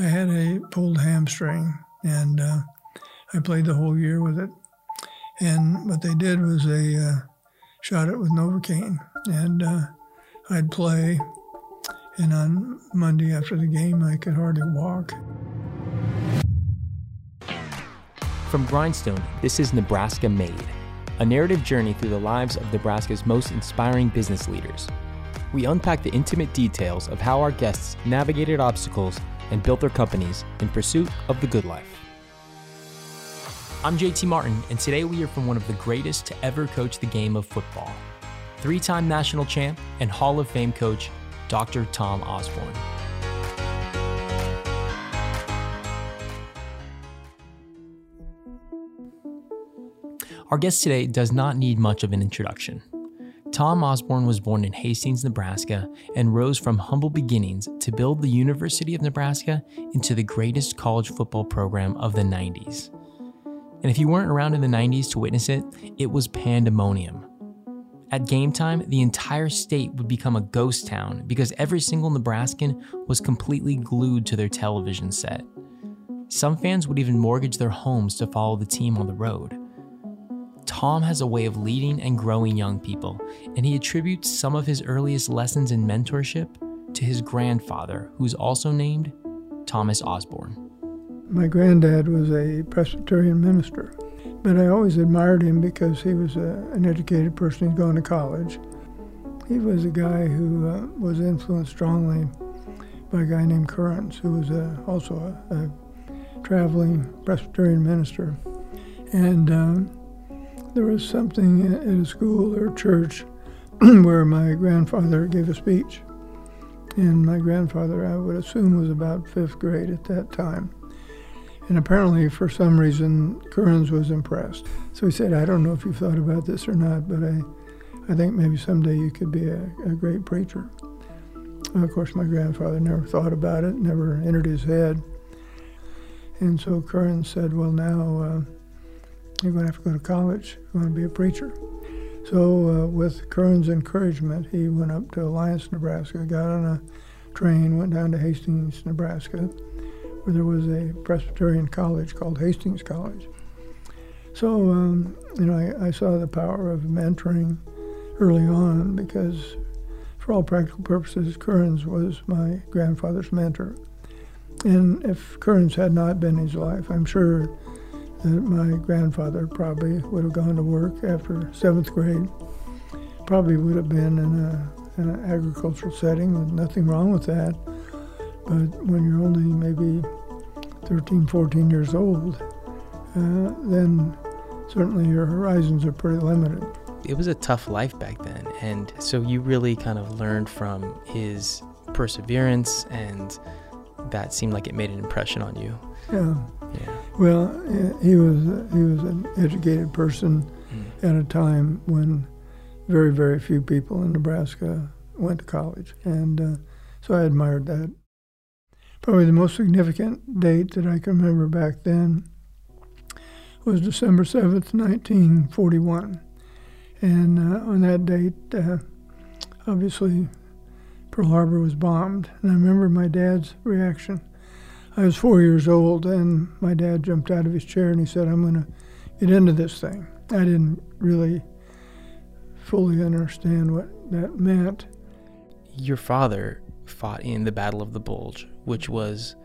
I had a pulled hamstring, and uh, I played the whole year with it. And what they did was they uh, shot it with Novocaine, and uh, I'd play. And on Monday after the game, I could hardly walk. From Grindstone, this is Nebraska Made, a narrative journey through the lives of Nebraska's most inspiring business leaders. We unpack the intimate details of how our guests navigated obstacles and built their companies in pursuit of the good life. I'm JT Martin, and today we hear from one of the greatest to ever coach the game of football three time national champ and Hall of Fame coach, Dr. Tom Osborne. Our guest today does not need much of an introduction. Tom Osborne was born in Hastings, Nebraska, and rose from humble beginnings to build the University of Nebraska into the greatest college football program of the 90s. And if you weren't around in the 90s to witness it, it was pandemonium. At game time, the entire state would become a ghost town because every single Nebraskan was completely glued to their television set. Some fans would even mortgage their homes to follow the team on the road. Tom has a way of leading and growing young people, and he attributes some of his earliest lessons in mentorship to his grandfather, who's also named Thomas Osborne. My granddad was a Presbyterian minister, but I always admired him because he was a, an educated person who'd gone to college. He was a guy who uh, was influenced strongly by a guy named Kearns, who was a, also a, a, traveling Presbyterian minister. And um, there was something at a school or church where my grandfather gave a speech. And my grandfather, I would assume, was about fifth grade at that time. And apparently, for some reason, Kearns was impressed. So he said, I don't know if you've thought about this or not, but I, I think maybe someday you could be a, a great preacher. And of course, my grandfather never thought about it, never entered his head. And so Kearns said, Well, now uh, you're going to have to go to college. You want to be a preacher. So, uh, with Kearns' encouragement, he went up to Alliance, Nebraska, got on a train, went down to Hastings, Nebraska where there was a Presbyterian college called Hastings College. So, um, you know, I, I, saw the power of mentoring early on because, for all practical purposes, Kearns was my grandfather's mentor. And if Kearns had not been in his life, I'm sure my grandfather probably would have gone to work after seventh grade. Probably would have been in, a, in an agricultural setting, nothing wrong with that. But when you're only maybe 13, 14 years old, uh, then certainly your horizons are pretty limited. It was a tough life back then. And so you really kind of learned from his perseverance, and that seemed like it made an impression on you. Yeah. Yeah. Well, he was he was an educated person mm. at a time when very very few people in Nebraska went to college, and uh, so I admired that. Probably the most significant date that I can remember back then was December 7th, 1941. And uh, on that date, uh, obviously, Pearl Harbor was bombed. And I remember my dad's reaction. I was four years old, and my dad jumped out of his chair and he said, I'm going to get into this thing. I didn't really fully understand what that meant. Your father fought in the Battle of the Bulge, which was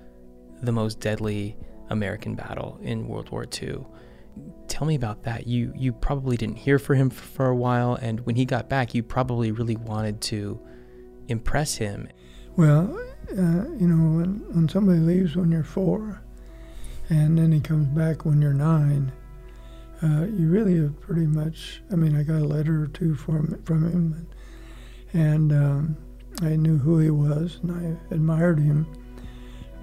the most deadly American battle in World War II. Tell me about that. You you probably didn't hear from him for a while, and when he got back, you probably really wanted to impress him. Well, uh, you know, when, when somebody leaves when you're four, and then he comes back when you're nine, uh, you really have pretty much. I mean, I got a letter or two from from him, and um, I knew who he was and I admired him,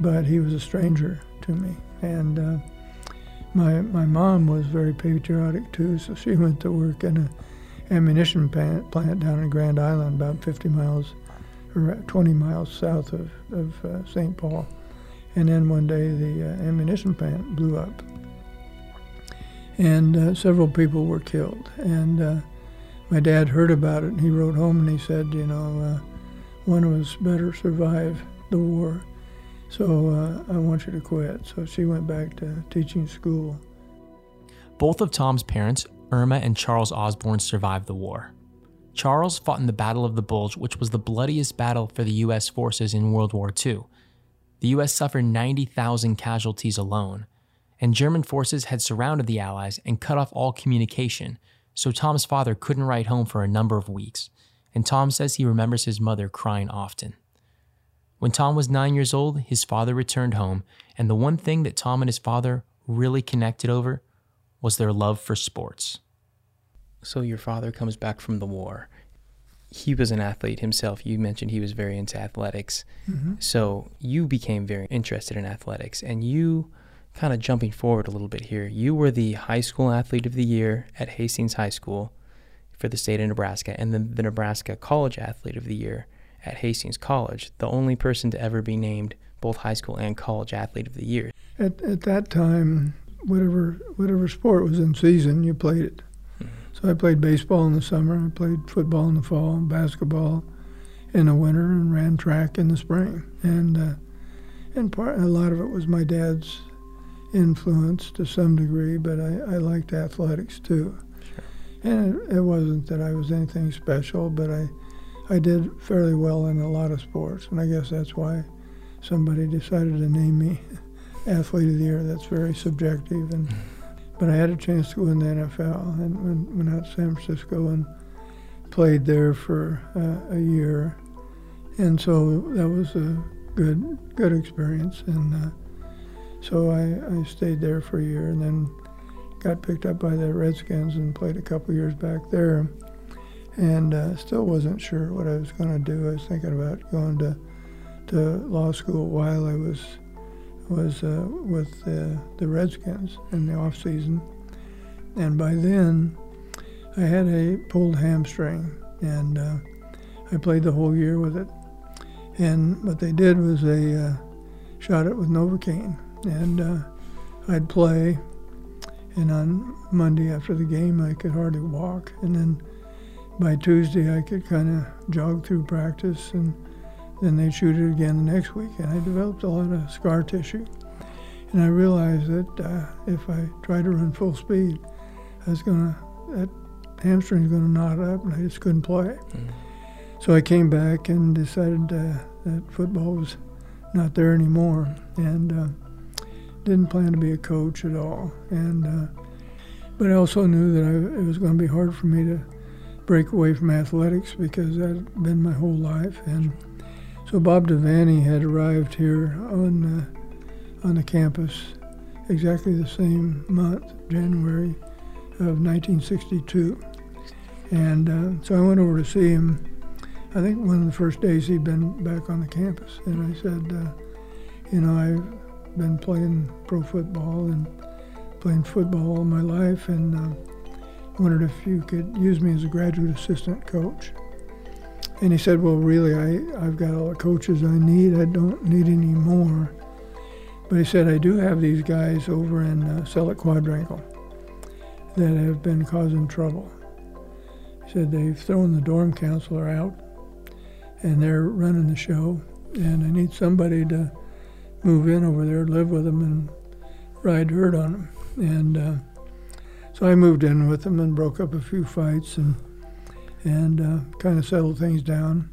but he was a stranger to me. And uh, my my mom was very patriotic too, so she went to work in a ammunition plant, plant down in Grand Island, about 50 miles 20 miles south of, of uh, St. Paul. And then one day the uh, ammunition plant blew up, and uh, several people were killed. And uh, my dad heard about it, and he wrote home and he said, you know uh, one of us better survive the war So uh, I want you to quit. So she went back to teaching school. Both of Tom's parents, Irma and Charles Osborne, survived the war. Charles fought in the Battle of the Bulge, which was the bloodiest battle for the U.S. forces in World War II. The U.S. suffered 90,000 casualties alone, and German forces had surrounded the Allies and cut off all communication, so Tom's father couldn't write home for a number of weeks, and Tom says he remembers his mother crying often. When Tom was nine years old, his father returned home, and the one thing that Tom and his father really connected over was their love for sports. So, your father comes back from the war. He was an athlete himself. You mentioned he was very into athletics. Mm-hmm. So, you became very interested in athletics, and you kind of jumping forward a little bit here, you were the high school athlete of the year at Hastings High School for the state of Nebraska, and then the Nebraska College Athlete of the Year at Hastings College, the only person to ever be named both high school and college athlete of the year. At, at that time, whatever whatever sport was in season, you played it. So I played baseball in the summer, I played football in the fall, basketball in the winter, and ran track in the spring. And uh, and part a lot of it was my dad's influence to some degree, but I, I liked athletics too. Sure. And it, it wasn't that I was anything special, but I I did fairly well in a lot of sports, and I guess that's why somebody decided to name me athlete of the year. That's very subjective, and but I had a chance to go in the NFL and went, went out to San Francisco and played there for uh, a year, and so that was a good good experience. And uh, so I, I stayed there for a year, and then got picked up by the Redskins and played a couple years back there and uh, still wasn't sure what I was going to do. I was thinking about going to to law school while I was was uh, with the, the Redskins in the off season, and by then I had a pulled hamstring, and uh, I played the whole year with it. And what they did was they uh, shot it with Novocaine, and uh, I'd play. And on Monday after the game, I could hardly walk, and then by Tuesday, I could kind of jog through practice, and then they'd shoot it again the next week. And I developed a lot of scar tissue. And I realized that uh, if I tried to run full speed, I was going to, that hamstring's to knot up, and I just couldn't play. Mm. So I came back and decided uh, that football was not there anymore, and uh, didn't plan to be a coach at all. And uh, but I also knew that I, it was going to be hard for me to break away from athletics because that had been my whole life. And so Bob Devaney had arrived here on uh, on the campus exactly the same month, January of 1962. And uh, so I went over to see him. I think one of the first days he'd been back on the campus, and I said, uh, you know, I've been playing pro football and playing football all my life, and uh, wondered if you could use me as a graduate assistant coach. And he said, Well, really, I, I've got all the coaches I need. I don't need any more. But he said, I do have these guys over in uh, Selleck Quadrangle that have been causing trouble. He said, They've thrown the dorm counselor out and they're running the show. And I need somebody to move in over there, live with them, and ride herd on them. And uh, so I moved in with them and broke up a few fights and and uh, kind of settled things down.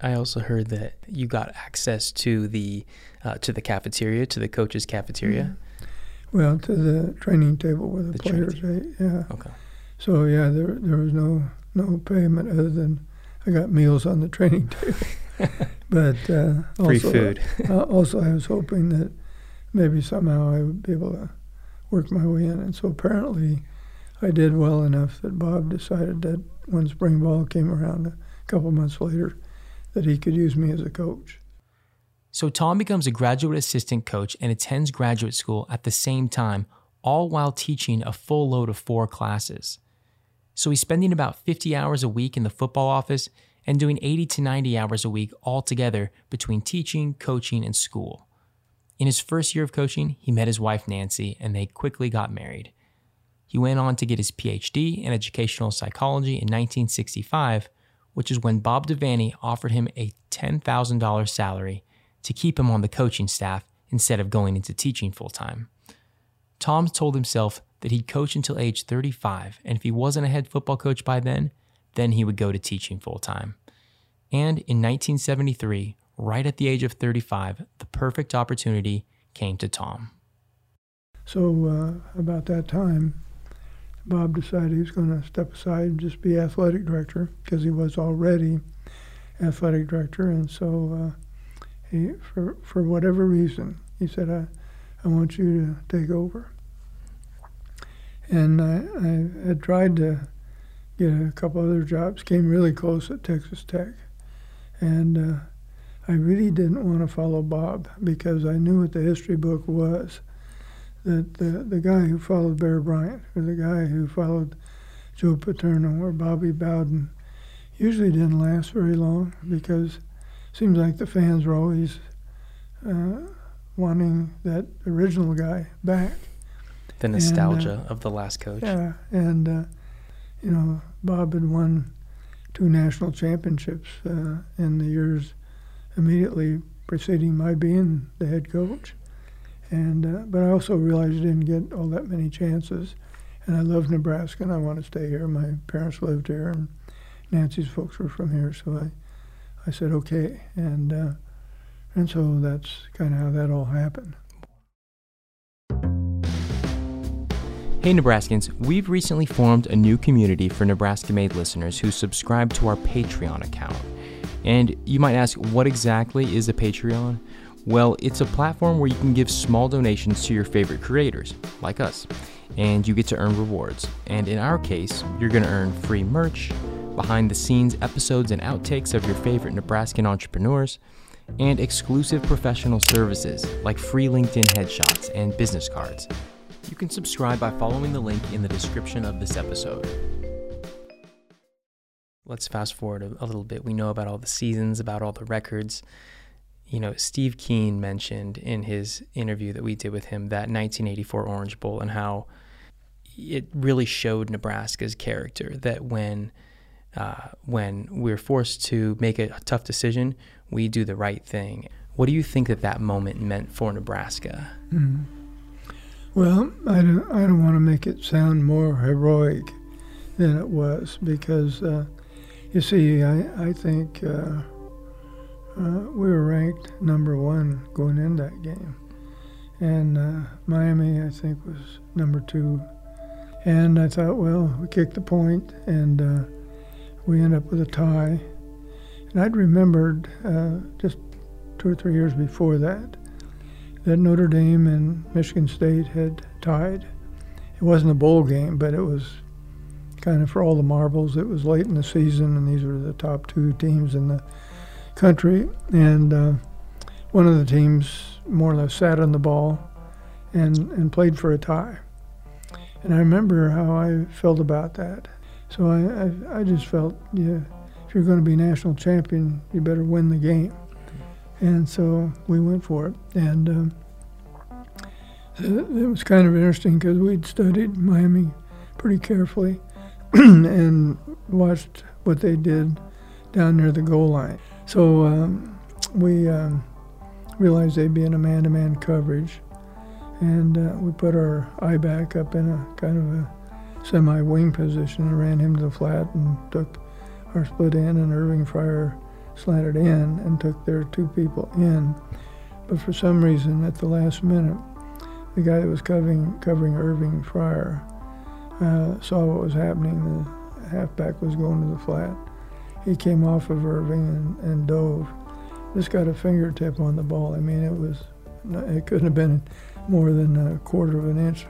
I also heard that you got access to the uh, to the cafeteria, to the coaches' cafeteria. Mm-hmm. Well, to the training table where the, the players ate. Yeah. Okay. So yeah, there there was no no payment other than I got meals on the training table. but uh, free also, food. uh, also, I was hoping that maybe somehow I would be able to work my way in. And so apparently I did well enough that Bob decided that when spring ball came around a couple months later, that he could use me as a coach. So Tom becomes a graduate assistant coach and attends graduate school at the same time, all while teaching a full load of four classes. So he's spending about 50 hours a week in the football office and doing 80 to 90 hours a week altogether between teaching, coaching, and school. In his first year of coaching, he met his wife Nancy and they quickly got married. He went on to get his PhD in educational psychology in 1965, which is when Bob Devaney offered him a $10,000 salary to keep him on the coaching staff instead of going into teaching full time. Tom told himself that he'd coach until age 35, and if he wasn't a head football coach by then, then he would go to teaching full time. And in 1973, right at the age of 35, the perfect opportunity came to Tom. So, uh, about that time, Bob decided he was going to step aside and just be athletic director because he was already athletic director. And so, uh, he, for, for whatever reason, he said, I, I want you to take over. And I, I had tried to get a couple other jobs, came really close at Texas Tech. And uh, I really didn't want to follow Bob because I knew what the history book was. That the, the guy who followed Bear Bryant, or the guy who followed Joe Paterno, or Bobby Bowden, usually didn't last very long because it seems like the fans were always uh, wanting that original guy back. The nostalgia and, uh, of the last coach. Yeah, and uh, you know, Bob had won two national championships uh, in the years immediately preceding my being the head coach. And uh, but I also realized I didn't get all that many chances, and I love Nebraska and I want to stay here. My parents lived here, and Nancy's folks were from here, so I, I said okay, and uh, and so that's kind of how that all happened. Hey Nebraskans, we've recently formed a new community for Nebraska Made listeners who subscribe to our Patreon account. And you might ask, what exactly is a Patreon? Well, it's a platform where you can give small donations to your favorite creators, like us, and you get to earn rewards. And in our case, you're going to earn free merch, behind the scenes episodes and outtakes of your favorite Nebraskan entrepreneurs, and exclusive professional services like free LinkedIn headshots and business cards. You can subscribe by following the link in the description of this episode. Let's fast forward a, a little bit. We know about all the seasons, about all the records. You know, Steve Keen mentioned in his interview that we did with him that 1984 Orange Bowl and how it really showed Nebraska's character. That when uh, when we're forced to make a tough decision, we do the right thing. What do you think that that moment meant for Nebraska? Mm-hmm. Well, I don't, I don't want to make it sound more heroic than it was because, uh, you see, I, I think uh, uh, we were ranked number one going in that game. And uh, Miami, I think, was number two. And I thought, well, we kicked the point and uh, we end up with a tie. And I'd remembered uh, just two or three years before that that Notre Dame and Michigan State had tied. It wasn't a bowl game, but it was kind of for all the marbles. It was late in the season, and these were the top two teams in the country. And uh, one of the teams more or less sat on the ball and, and played for a tie. And I remember how I felt about that. So I, I, I just felt, yeah, if you're going to be national champion, you better win the game. And so we went for it. And um, it was kind of interesting because we'd studied Miami pretty carefully and watched what they did down near the goal line. So um, we um, realized they'd be in a man to man coverage. And uh, we put our I-back up in a kind of a semi wing position and ran him to the flat and took our split in, and Irving Fryar slanted in and took their two people in. But for some reason, at the last minute, the guy that was covering, covering Irving Fryar uh, saw what was happening. The halfback was going to the flat. He came off of Irving and, and dove. Just got a fingertip on the ball. I mean, it was it couldn't have been more than a quarter of an inch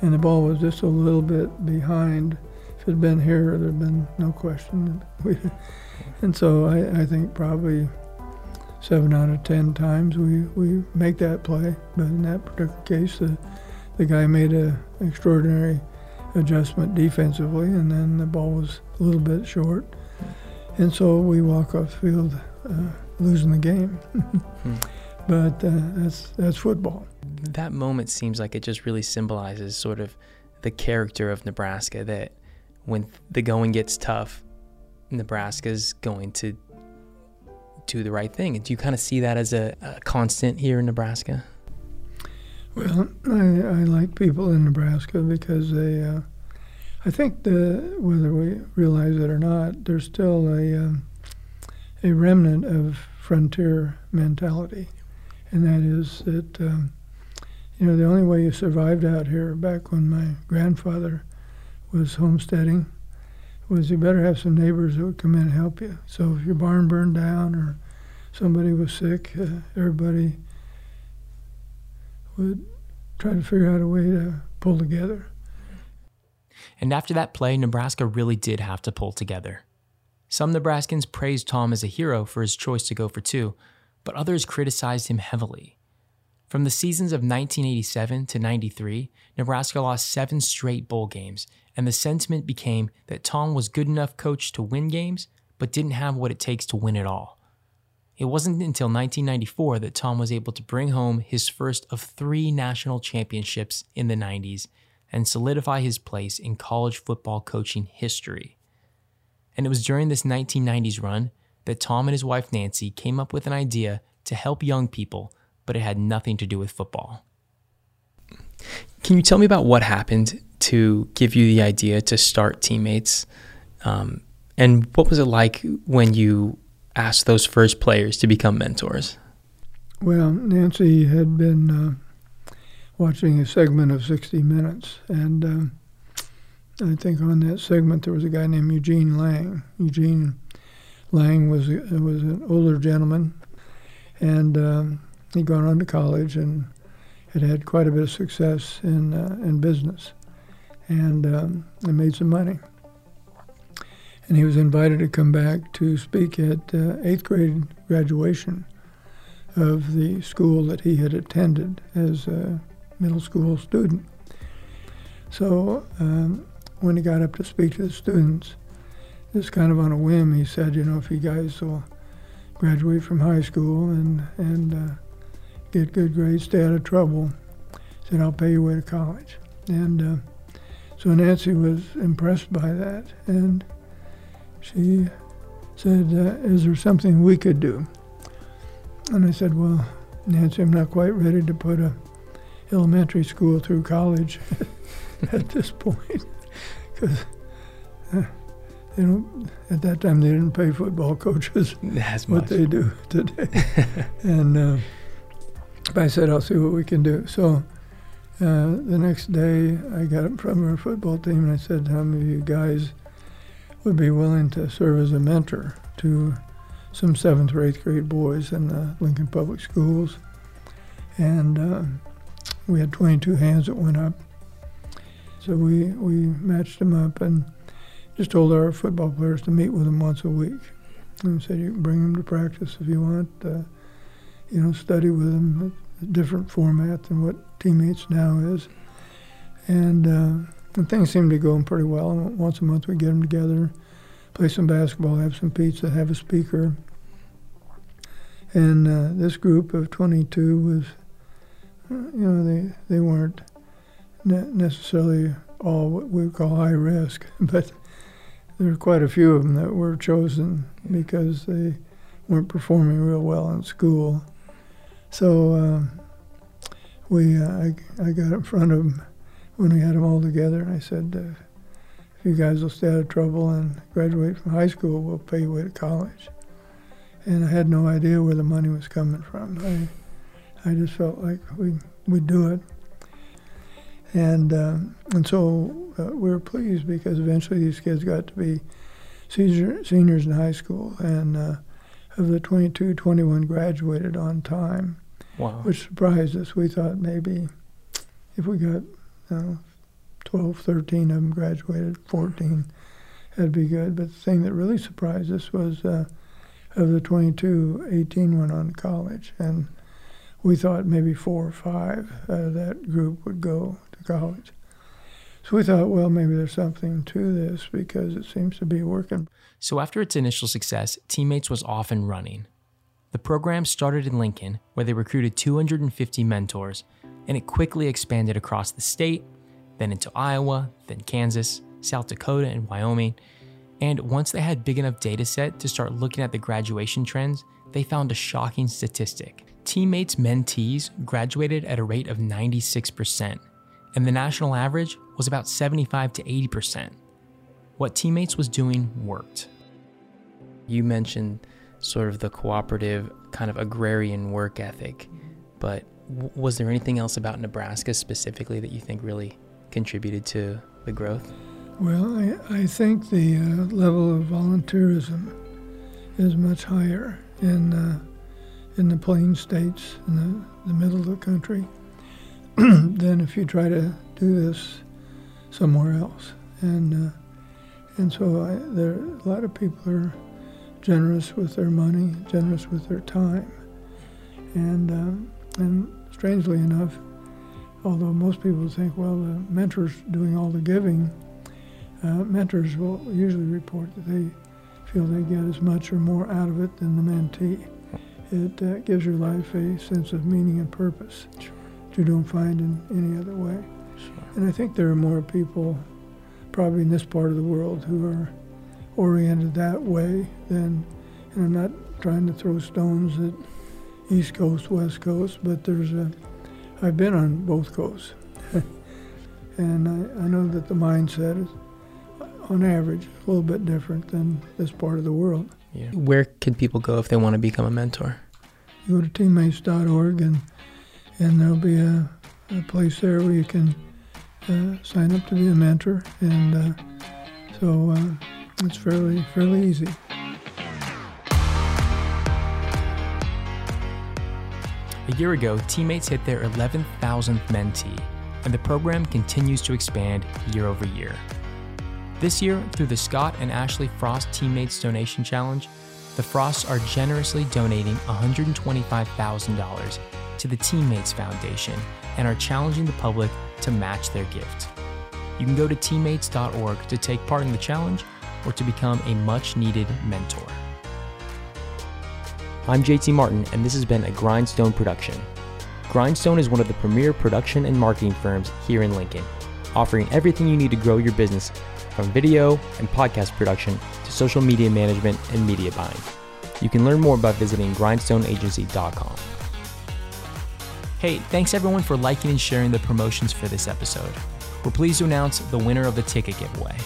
and the ball was just a little bit behind. If it had been here, there'd been no question. and so I, I, think probably seven out of ten times we, we make that play. But in that particular case, the, the guy made an extraordinary adjustment defensively, and then the ball was a little bit short. And so we walk off the field uh, losing the game. hmm. But uh, that's, that's football that moment seems like it just really symbolizes sort of the character of Nebraska that when the going gets tough, Nebraska's going to do the right thing. Do you kind of see that as a, a constant here in Nebraska? Well, I, I like people in Nebraska because they, uh, I think the whether we realize it or not, there's still a um, a remnant of frontier mentality, and that is that um, you know the only way you survived out here back when my grandfather was homesteading was you better have some neighbors that would come in and help you. So if your barn burned down or somebody was sick, uh, everybody would try to figure out a way to pull together. And after that play, Nebraska really did have to pull together. Some Nebraskans praised Tom as a hero for his choice to go for two, but others criticized him heavily. From the seasons of 1987 to 93, Nebraska lost seven straight bowl games, and the sentiment became that Tom was good enough coach to win games, but didn't have what it takes to win it all. It wasn't until 1994 that Tom was able to bring home his first of three national championships in the 90s and solidify his place in college football coaching history. And it was during this 1990s run that Tom and his wife Nancy came up with an idea to help young people, but it had nothing to do with football. Can you tell me about what happened to give you the idea to start Teammates? Um, and what was it like when you asked those first players to become mentors? Well, Nancy had been uh, watching a segment of 60 Minutes, and um, I think on that segment there was a guy named Eugene Lang. Eugene Lang was was an older gentleman, and um, he'd gone on to college and had had quite a bit of success in uh, in business, and um, and made some money. And he was invited to come back to speak at uh, eighth grade graduation of the school that he had attended as a middle school student. So um, when he got up to speak to the students, just kind of on a whim, he said, you know, if you guys will graduate from high school and and uh, get good grades, stay out of trouble, he said I'll pay your way to college. And uh, so Nancy was impressed by that, and she said, uh, Is there something we could do? And I said, Well, Nancy, I'm not quite ready to put a elementary school through college at this point because uh, they don't. At that time, they didn't pay football coaches what they do today. and uh, I said, I'll see what we can do. So uh, the next day, I got up from our football team and I said, How many of you guys? would be willing to serve as a mentor to some seventh or eighth grade boys in the Lincoln Public Schools. And uh, we had 22 hands that went up. So we, we matched them up and just told our football players to meet with them once a week. And said you can bring them to practice if you want. Uh, you know, study with them, a different format than what teammates now is. And uh, and things seem to be going pretty well. Once a month we get them together, play some basketball, have some pizza, have a speaker. And uh, this group of 22 was, uh, you know, they, they weren't ne- necessarily all what we call high risk, but there were quite a few of them that were chosen because they weren't performing real well in school. So uh, we, uh, I, I got in front of them when we had them all together. And I said, uh, if you guys will stay out of trouble and graduate from high school, we'll pay you way to college. And I had no idea where the money was coming from. I, I just felt like we we'd do it. And um, and so uh, we were pleased because eventually these kids got to be senior, seniors in high school, and uh, of the 22, 21 graduated on time, wow. which surprised us. We thought maybe if we got know, 12, 13 of them graduated, 14. That'd be good. But the thing that really surprised us was uh, of the 22, 18 went on to college. And we thought maybe four or five out of that group would go to college. So we thought, well, maybe there's something to this because it seems to be working. So after its initial success, Teammates was off and running. The program started in Lincoln, where they recruited 250 mentors and it quickly expanded across the state, then into Iowa, then Kansas, South Dakota, and Wyoming. And once they had big enough data set to start looking at the graduation trends, they found a shocking statistic. Teammates mentees graduated at a rate of 96%, and the national average was about 75 to 80%. What Teammates was doing worked. You mentioned sort of the cooperative, kind of agrarian work ethic, but was there anything else about Nebraska specifically that you think really contributed to the growth? Well, I, I think the uh, level of volunteerism is much higher in uh, in the plain states, in the, the middle of the country, than if you try to do this somewhere else. And uh, and so I, there a lot of people are generous with their money, generous with their time, and um, and strangely enough, although most people think, well, the mentor's doing all the giving, uh, mentors will usually report that they feel they get as much or more out of it than the mentee. It uh, gives your life a sense of meaning and purpose Sure. that you don't find in any other way. Sure. And I think there are more people, probably in this part of the world, who are oriented that way than, and I'm not trying to throw stones at East Coast, West Coast, but there's a, I've been on both coasts. and I, I know that the mindset is, on average, a little bit different than this part of the world. Yeah. Where can people go if they want to become a mentor? You go to teammates.org and and there'll be a, a place there where you can uh, sign up to be a mentor, and uh, so uh, it's fairly fairly easy. A year ago, teammates hit their 11,000th mentee, and the program continues to expand year over year. This year, through the Scott and Ashley Frost Teammates Donation Challenge, the Frosts are generously donating $125,000 to the Teammates Foundation and are challenging the public to match their gift. You can go to teammates.org to take part in the challenge or to become a much needed mentor. I'm JT Martin, and this has been a Grindstone production. Grindstone is one of the premier production and marketing firms here in Lincoln, offering everything you need to grow your business from video and podcast production to social media management and media buying. You can learn more by visiting grindstoneagency.com. Hey, thanks everyone for liking and sharing the promotions for this episode. We're pleased to announce the winner of the ticket giveaway.